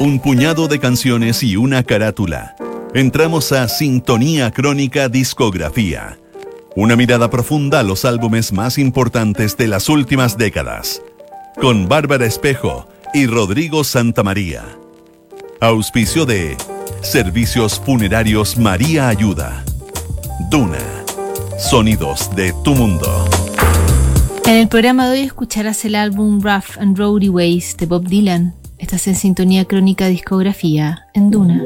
un puñado de canciones y una carátula. Entramos a Sintonía Crónica Discografía. Una mirada profunda a los álbumes más importantes de las últimas décadas. Con Bárbara Espejo y Rodrigo Santamaría. Auspicio de Servicios Funerarios María Ayuda. Duna. Sonidos de tu mundo. En el programa de hoy escucharás el álbum Rough and Rowdy Ways de Bob Dylan. Estás en sintonía crónica discografía en Duna.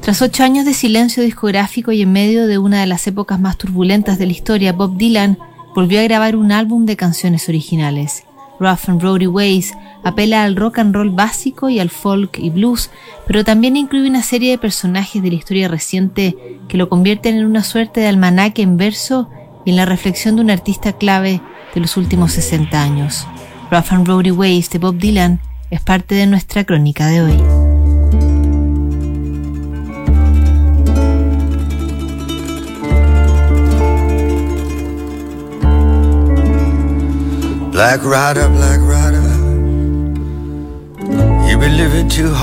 Tras ocho años de silencio discográfico y en medio de una de las épocas más turbulentas de la historia, Bob Dylan volvió a grabar un álbum de canciones originales. Rough and Rowdy Ways apela al rock and roll básico y al folk y blues, pero también incluye una serie de personajes de la historia reciente que lo convierten en una suerte de almanaque en verso y en la reflexión de un artista clave de los últimos 60 años. Rough and Rowdy Ways de Bob Dylan es parte de nuestra crónica de hoy. Black Rider, Black Rider.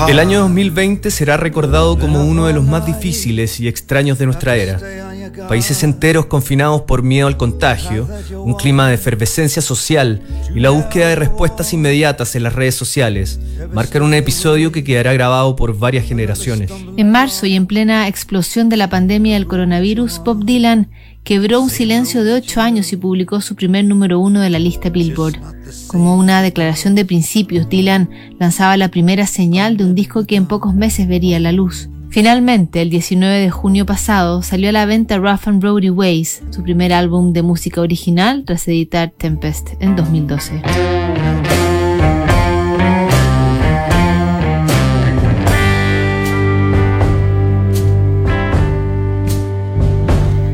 El año 2020 será recordado como uno de los más difíciles y extraños de nuestra era. Países enteros confinados por miedo al contagio, un clima de efervescencia social y la búsqueda de respuestas inmediatas en las redes sociales marcan un episodio que quedará grabado por varias generaciones. En marzo y en plena explosión de la pandemia del coronavirus, Bob Dylan quebró un silencio de ocho años y publicó su primer número uno de la lista Billboard. Como una declaración de principios, Dylan lanzaba la primera señal de un disco que en pocos meses vería la luz. Finalmente, el 19 de junio pasado, salió a la venta Rough and Rowdy Ways, su primer álbum de música original tras editar Tempest en 2012.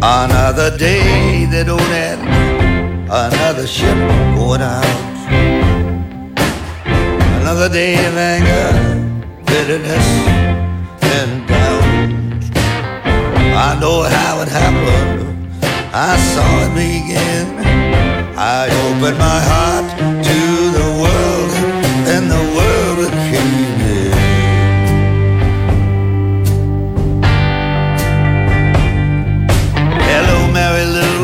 Another day another ship out. Another day. I know how it happened. I saw it begin. I opened my heart to the world, and the world came in. Hello, Mary Lou.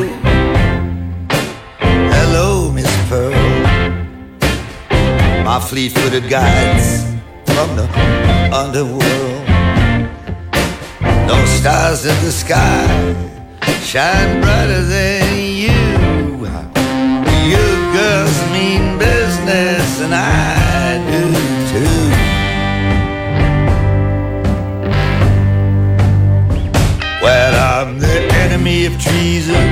Hello, Miss Pearl. My fleet-footed guides from the underworld. Stars in the sky shine brighter than you. You girls mean business, and I do too. Well, I'm the enemy of treason,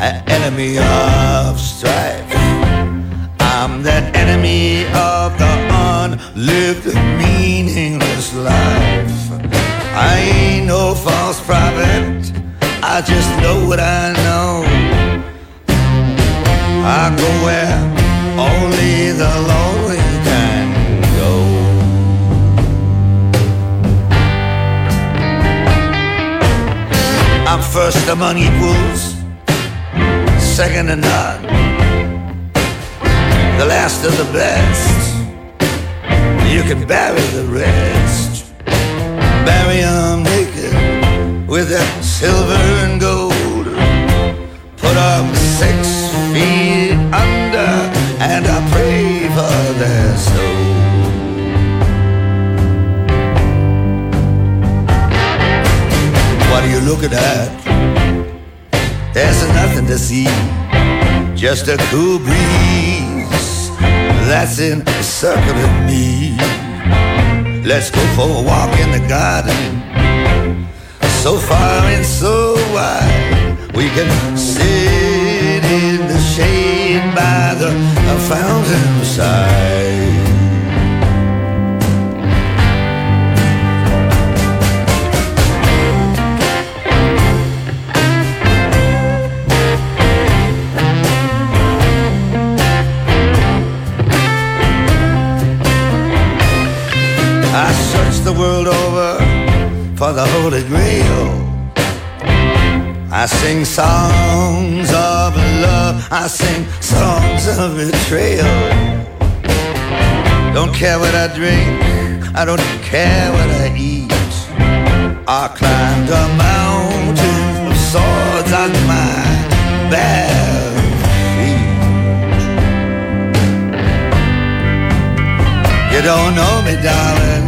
an enemy of strife. I'm that enemy of the unlived, meaningless life. I ain't no false prophet. I just know what I know. I go where only the lonely can go. I'm first among equals, second to none, the last of the best. You can bury the rest bury them naked with that silver and gold. Put them six feet under, and I pray for their soul. What are you looking at? There's nothing to see, just a cool breeze that's encircling me. Let's go for a walk in the garden. So far and so wide, we can sit in the shade by the fountain side. The Holy Grail. I sing songs of love, I sing songs of betrayal. Don't care what I drink, I don't care what I eat. I climbed a mountain of swords on my bare feet. You don't know me, darling.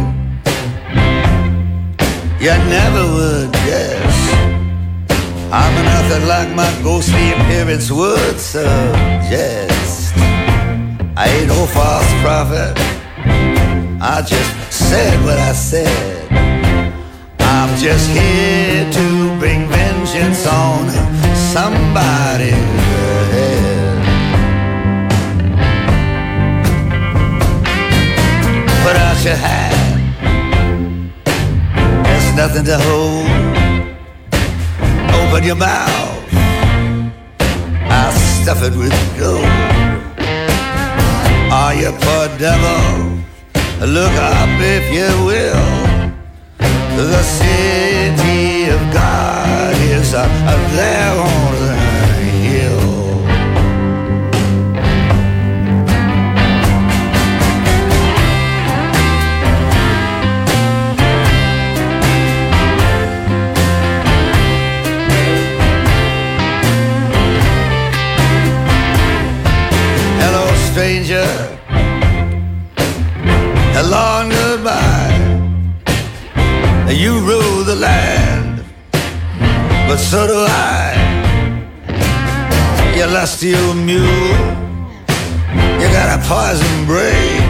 You never would guess. I'm nothing like my ghostly appearance would suggest. I ain't no false prophet. I just said what I said. I'm just here to bring vengeance on somebody's head. Put out your hat. Nothing to hold. Open your mouth. I'll stuff it with gold. Are you poor devil? Look up if you will. The city of God is uh, there on long goodbye. You rule the land, but so do I. You lusty old mule, you got a poison brain.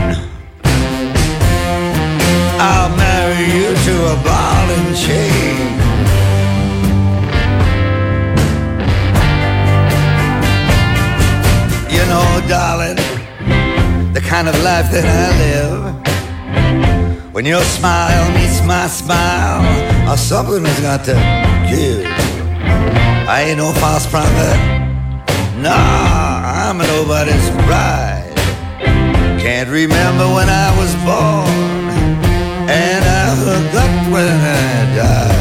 I'll marry you to a ball and chain. You know, darling, the kind of life that I live. When your smile meets my smile, or something has got to give. I ain't no false prophet. Nah, I'm nobody's bride. Can't remember when I was born, and I forgot when I died.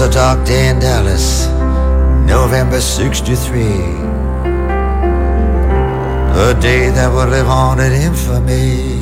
Was a dark day in Dallas, November 63. A day that will live on in infamy.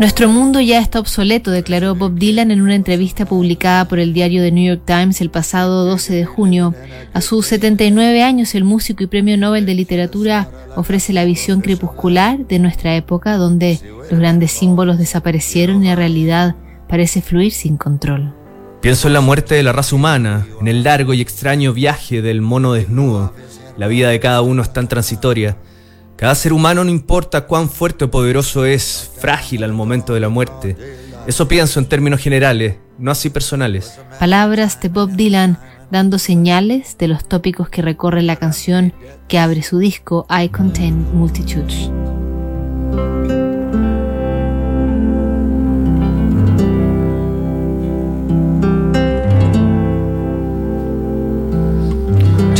Nuestro mundo ya está obsoleto, declaró Bob Dylan en una entrevista publicada por el diario The New York Times el pasado 12 de junio. A sus 79 años, el músico y premio Nobel de Literatura ofrece la visión crepuscular de nuestra época, donde los grandes símbolos desaparecieron y la realidad parece fluir sin control. Pienso en la muerte de la raza humana, en el largo y extraño viaje del mono desnudo. La vida de cada uno es tan transitoria. Cada ser humano, no importa cuán fuerte o poderoso es, frágil al momento de la muerte. Eso pienso en términos generales, no así personales. Palabras de Bob Dylan dando señales de los tópicos que recorre la canción que abre su disco I Contain Multitudes.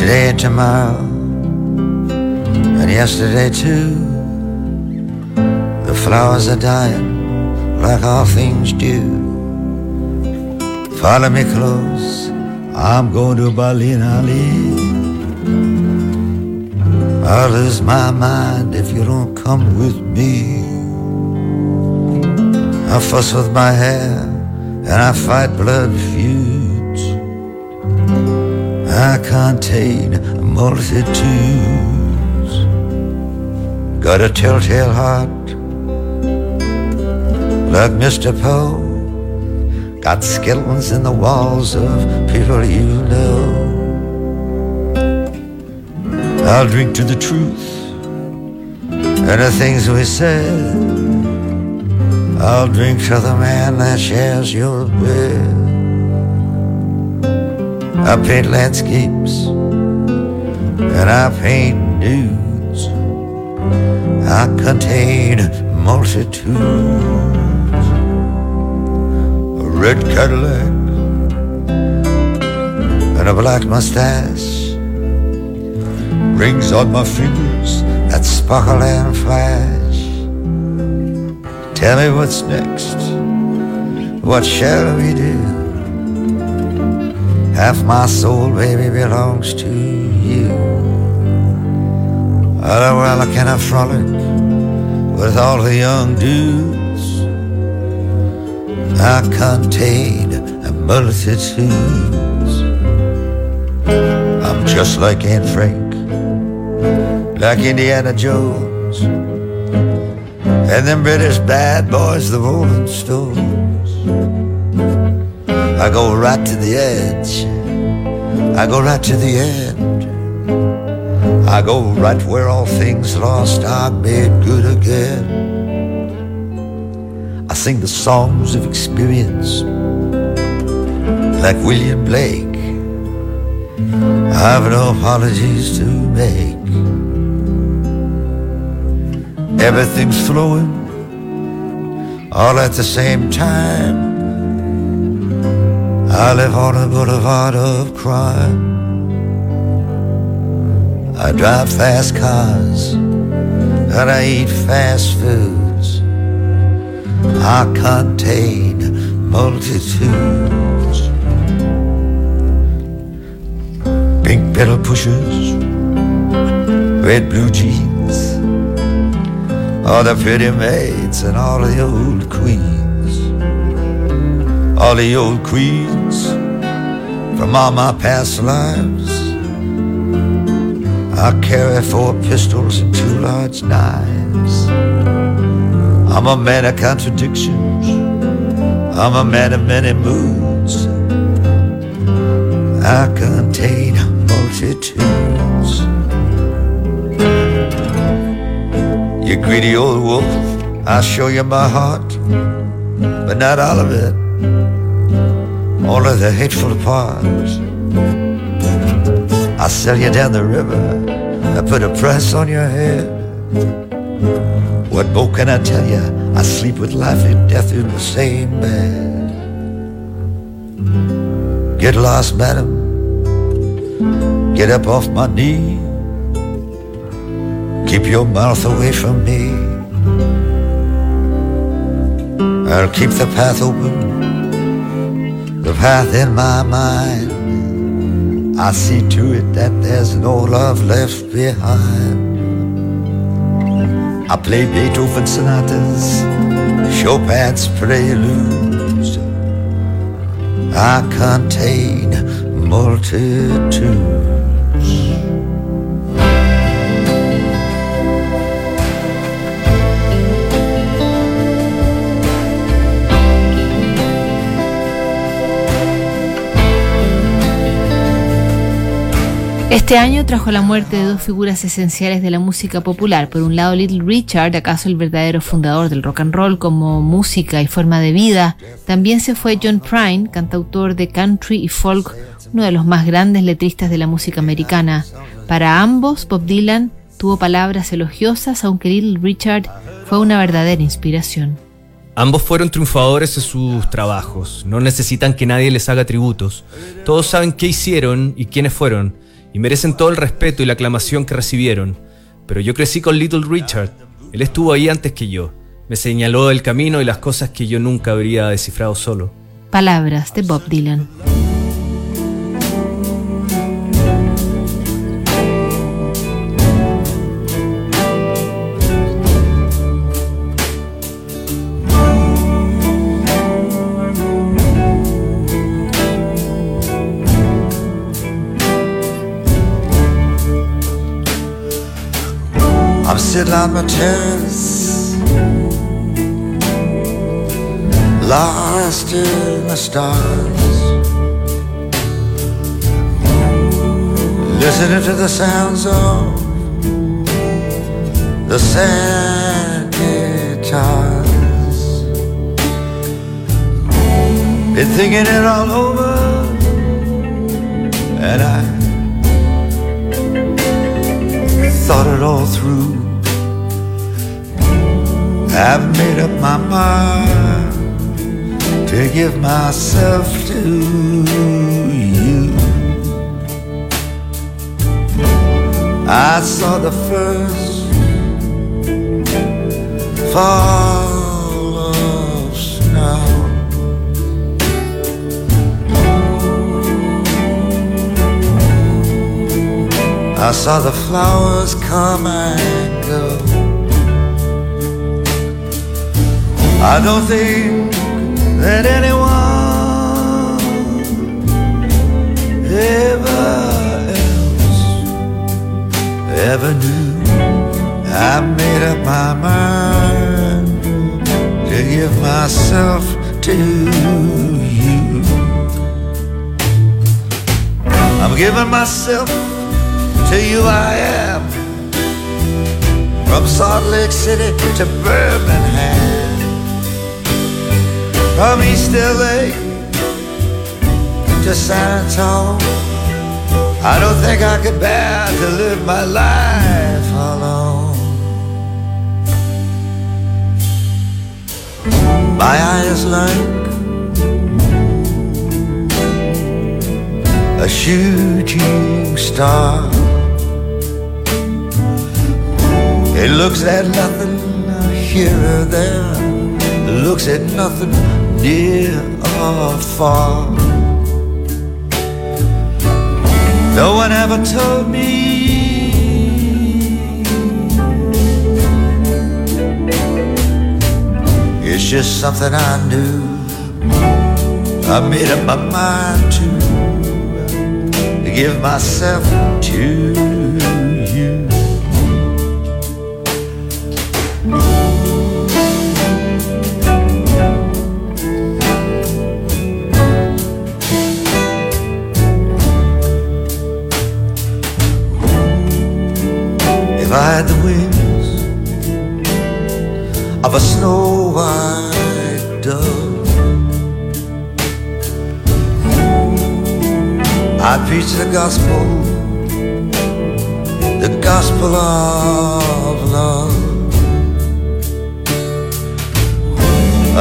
Today and tomorrow, and yesterday too. The flowers are dying like all things do. Follow me close, I'm going to Ballinalee. I'll lose my mind if you don't come with me. I fuss with my hair and I fight blood feuds. I contain multitudes. Got a telltale heart, like Mr. Poe. Got skeletons in the walls of people you know. I'll drink to the truth and the things we said. I'll drink to the man that shares your bed. I paint landscapes and I paint nudes. I contain multitudes. A red Cadillac and a black mustache. Rings on my fingers that sparkle and flash. Tell me what's next. What shall we do? Half my soul, baby, belongs to you. Oh, well, can I cannot frolic with all the young dudes? I contain a multitudes. I'm just like Anne Frank, like Indiana Jones, and them British bad boys, the Rolling Stones. I go right to the edge. I go right to the end. I go right where all things lost are made good again. I sing the songs of experience like William Blake. I've no apologies to make. Everything's flowing all at the same time. I live on a boulevard of crime. I drive fast cars and I eat fast foods. I contain multitudes. Pink pedal pushers, red blue jeans, all the pretty maids and all the old queens, all the old queens from all my past lives. I carry four pistols and two large knives. I'm a man of contradictions. I'm a man of many moods. I contain multitudes. You greedy old wolf, I'll show you my heart, but not all of it. Only the hateful parts. I'll sell you down the river. I put a price on your head. What more can I tell you? I sleep with life and death in the same bed. Get lost, madam. Get up off my knee. Keep your mouth away from me. I'll keep the path open, the path in my mind. I see to it that there's no love left behind. I play Beethoven sonatas, Chopin's preludes. I contain multitudes. Este año trajo la muerte de dos figuras esenciales de la música popular. Por un lado, Little Richard, acaso el verdadero fundador del rock and roll como música y forma de vida. También se fue John Prine, cantautor de country y folk, uno de los más grandes letristas de la música americana. Para ambos, Bob Dylan tuvo palabras elogiosas, aunque Little Richard fue una verdadera inspiración. Ambos fueron triunfadores en sus trabajos, no necesitan que nadie les haga tributos. Todos saben qué hicieron y quiénes fueron y merecen todo el respeto y la aclamación que recibieron. Pero yo crecí con Little Richard. Él estuvo ahí antes que yo. Me señaló el camino y las cosas que yo nunca habría descifrado solo. Palabras de Bob Dylan. out my terrace, lost in the stars, listening to the sounds of the sad guitars, been thinking it all over, and I thought it all through. I've made up my mind to give myself to you. I saw the first fall of snow. I saw the flowers coming. I don't think that anyone ever else ever knew. I made up my mind to give myself to you. I'm giving myself to you, I am. From Salt Lake City to Birmingham from East LA to San Antonio. I don't think I could bear to live my life alone. My eyes like a shooting star. It looks at nothing here or there. Looks at nothing near or far. No one ever told me It's just something I knew I made up my mind To give myself to ride the wings of a snow white dove. I preach the gospel, the gospel of love.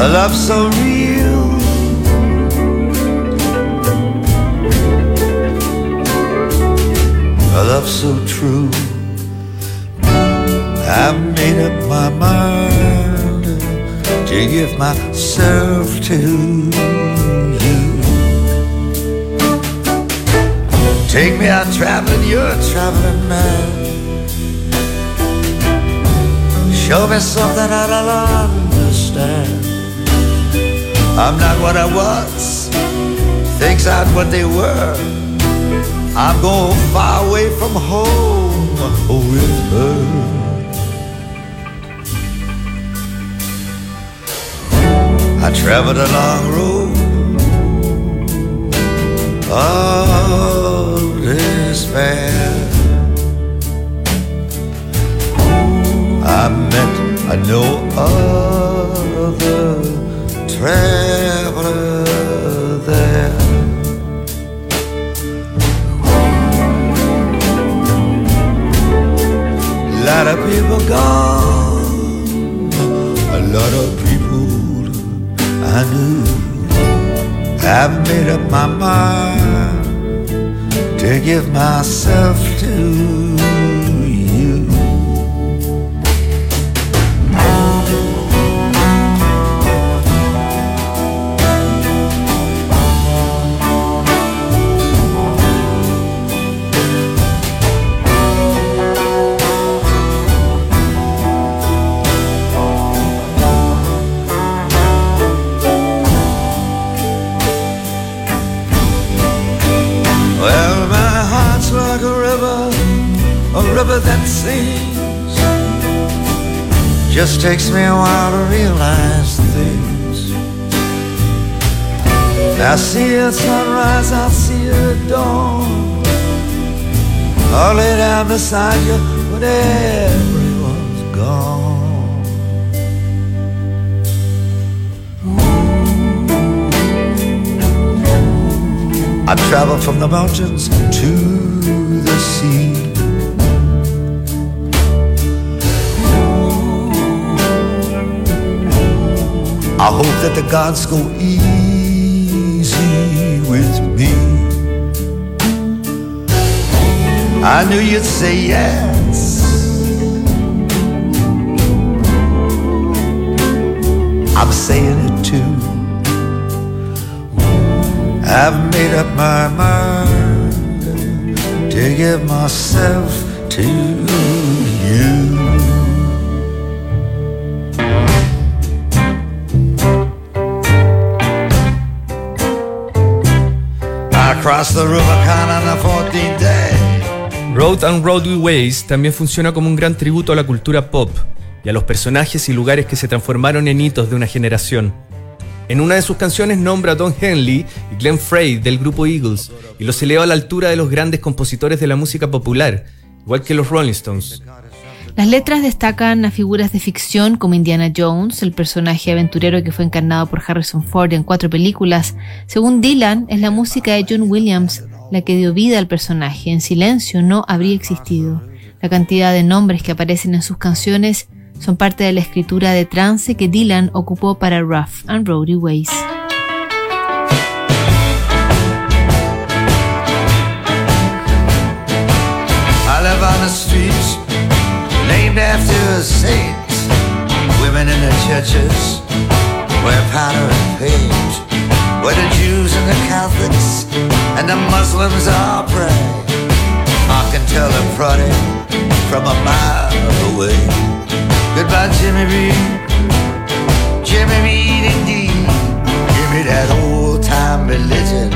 A love so real. A love so true. I made up my mind to give myself to you. Take me out traveling, you're a traveling man. Show me something I don't understand. I'm not what I was, things aren't what they were. I'm going far away from home with her. I traveled a long road of despair. I met a no other traveler there. A lot of people gone, I knew I've made up my mind to give myself sings. Just takes me a while to realize things. I see a sunrise, I see a dawn. I'll lay down beside you when everyone's gone. I travel from the mountains to the sea. I hope that the gods go easy with me. I knew you'd say yes. I'm saying it too. I've made up my mind to give myself to you. I crossed the Rubicon on the 14th day. Road and Roadway Ways también funciona como un gran tributo a la cultura pop y a los personajes y lugares que se transformaron en hitos de una generación. En una de sus canciones nombra a Don Henley y Glenn Frey del grupo Eagles y los eleva a la altura de los grandes compositores de la música popular, igual que los Rolling Stones. Las letras destacan a figuras de ficción como Indiana Jones, el personaje aventurero que fue encarnado por Harrison Ford en cuatro películas. Según Dylan, es la música de John Williams la que dio vida al personaje. En silencio no habría existido. La cantidad de nombres que aparecen en sus canciones son parte de la escritura de trance que Dylan ocupó para Rough and Rowdy Ways. Named after a saint. Women in the churches wear powder and paint. Where the Jews and the Catholics and the Muslims all pray. I can tell a party from a mile away. Goodbye, Jimmy Reed. Jimmy Reed, indeed. Give me that old time religion.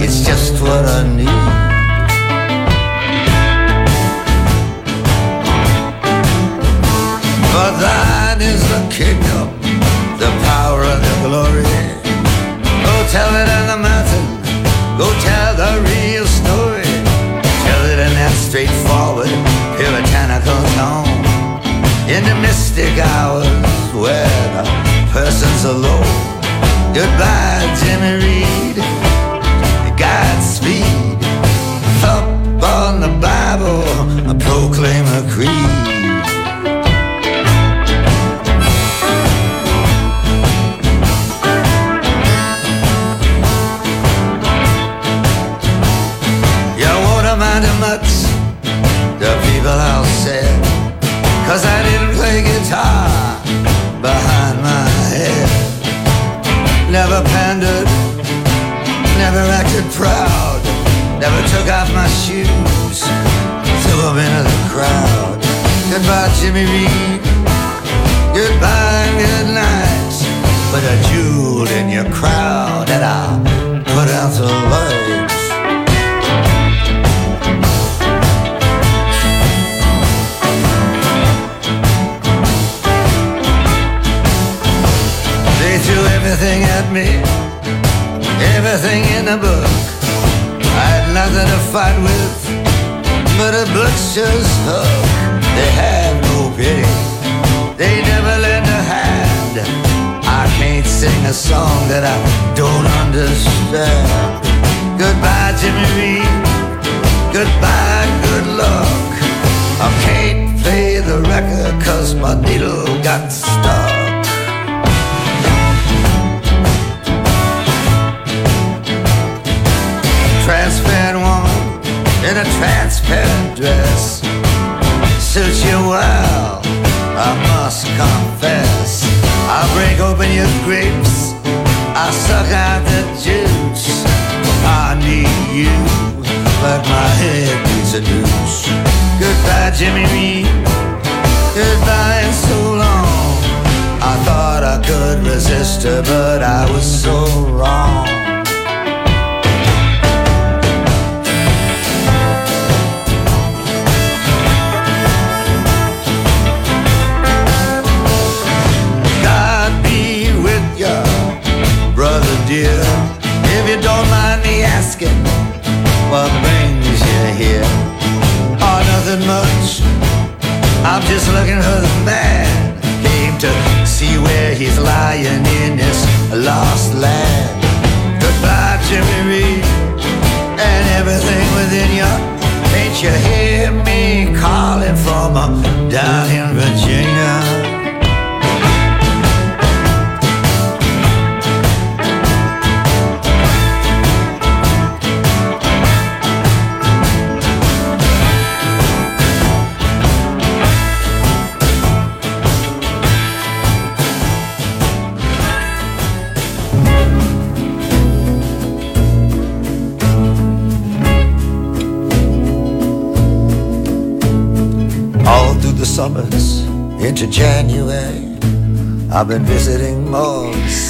It's just what I need. For thine is the kingdom, the power and the glory. Go tell it on the mountain. Go tell the real story. Tell it in that straightforward, puritanical tone in the mystic hours where the person's alone. Goodbye, Jimmy Reed. Godspeed. Up on the Bible, but a butcher's hook. They have no pity, they never lend a hand. I can't sing a song that I don't understand. Goodbye, Jimmy Reed. Goodbye, good luck. I can't play the record cause my needle got stuck. In a transparent dress suits you well, I must confess. I break open your grapes, I suck out the juice. I need you like my head needs a noose. Goodbye, Jimmy Reed. Goodbye and so long. I thought I could resist her, but I was so wrong. The summers into January.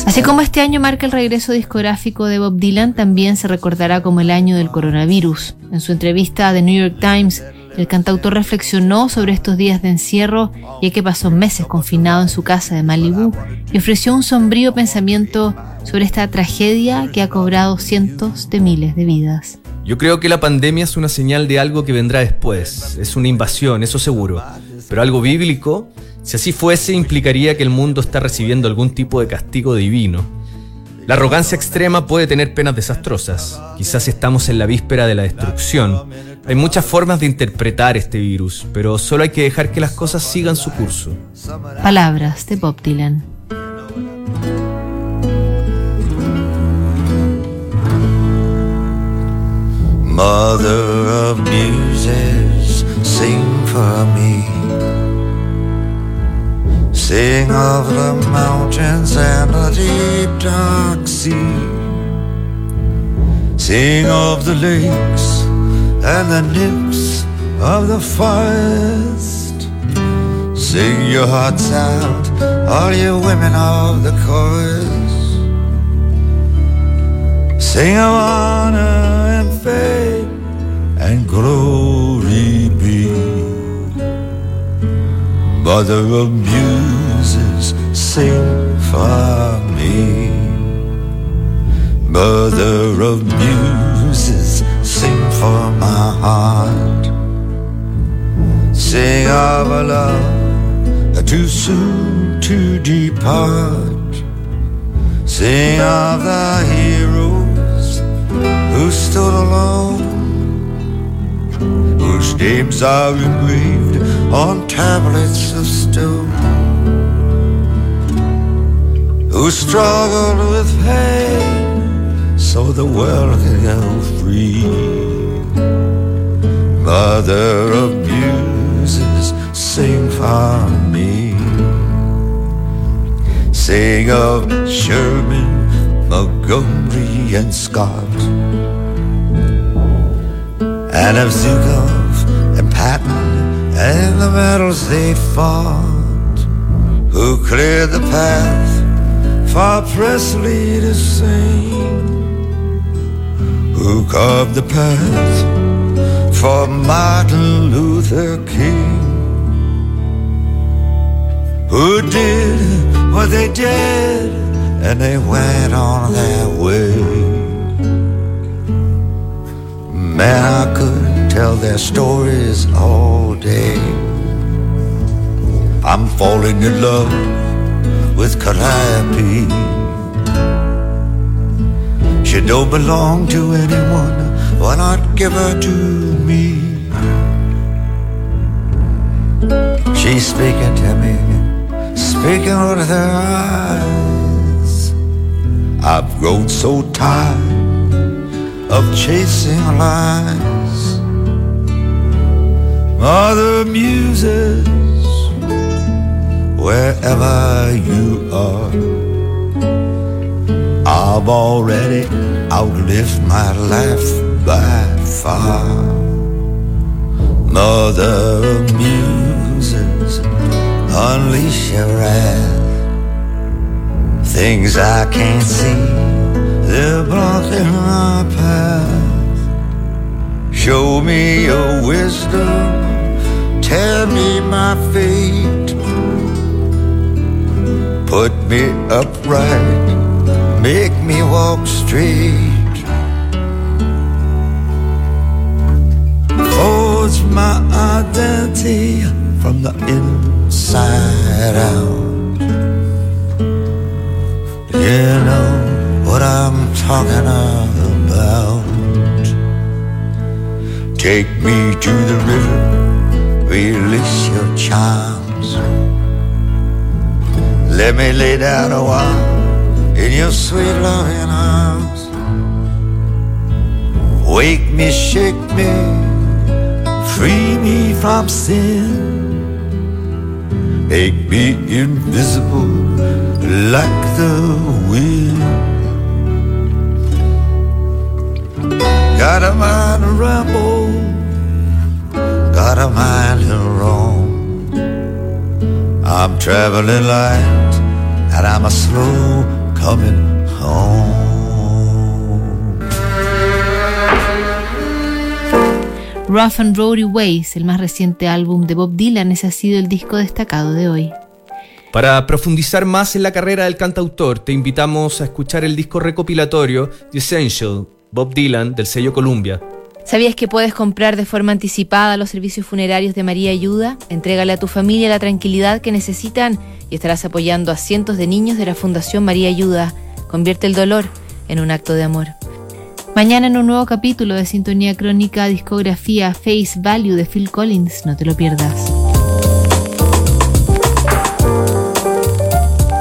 Así como este año marca el regreso discográfico de Bob Dylan, también se recordará como el año del coronavirus. En su entrevista a The New York Times, el cantautor reflexionó sobre estos días de encierro, ya que pasó meses confinado en su casa de Malibu, y ofreció un sombrío pensamiento sobre esta tragedia que ha cobrado cientos de miles de vidas. Yo creo que la pandemia es una señal de algo que vendrá después, es una invasión, eso seguro, pero algo bíblico si así fuese, implicaría que el mundo está recibiendo algún tipo de castigo divino. La arrogancia extrema puede tener penas desastrosas. Quizás estamos en la víspera de la destrucción. Hay muchas formas de interpretar este virus, pero solo hay que dejar que las cosas sigan su curso. Palabras de Bob Dylan. Mother of muses, sing for me. Sing of the mountains and the deep dark sea. Sing of the lakes and the nymphs of the forest. Sing your hearts out, all you women of the chorus. Sing of honor and fame and glory be. Mother of beauty sing for me. Mother of muses, sing for my heart. Sing of a love too soon to depart. Sing of the heroes who stood alone, whose names are engraved on tablets of stone who struggled with pain so the world could go free. Mother of muses, sing for me. Sing of Sherman, Montgomery, and Scott, and of Zhukov and Patton and the battles they fought, who cleared the path for Presley to sing, who carved the path for Martin Luther King, who did what they did and they went on their way. Man, I could tell their stories all day. I'm falling in love with Calliope. She don't belong to anyone, why not give her to me? She's speaking to me, speaking with her eyes. I've grown so tired of chasing lies. Mother muses wherever you are. I've already outlived my life by far. Mother of muses, unleash your wrath. Things I can't see, they're blocking my path. Show me your wisdom, tell me my fate. Put me upright, make me walk straight. Forge my identity from the inside out. You know what I'm talking about. Take me to the river, release your charms. Let me lay down a while in your sweet loving arms. Wake me, shake me, free me from sin. Make me invisible like the wind. Got a mind to ramble, got a mind to roam. I'm traveling light and I'm a slow coming home. Rough and Roady Ways, el más reciente álbum de Bob Dylan, ese ha sido el disco destacado de hoy. Para profundizar más en la carrera del cantautor, te invitamos a escuchar el disco recopilatorio The Essential, Bob Dylan, del sello Columbia. ¿Sabías que puedes comprar de forma anticipada los servicios funerarios de María Ayuda? Entrégale a tu familia la tranquilidad que necesitan y estarás apoyando a cientos de niños de la Fundación María Ayuda. Convierte el dolor en un acto de amor. Mañana en un nuevo capítulo de Sintonía Crónica Discografía Face Value de Phil Collins, no te lo pierdas.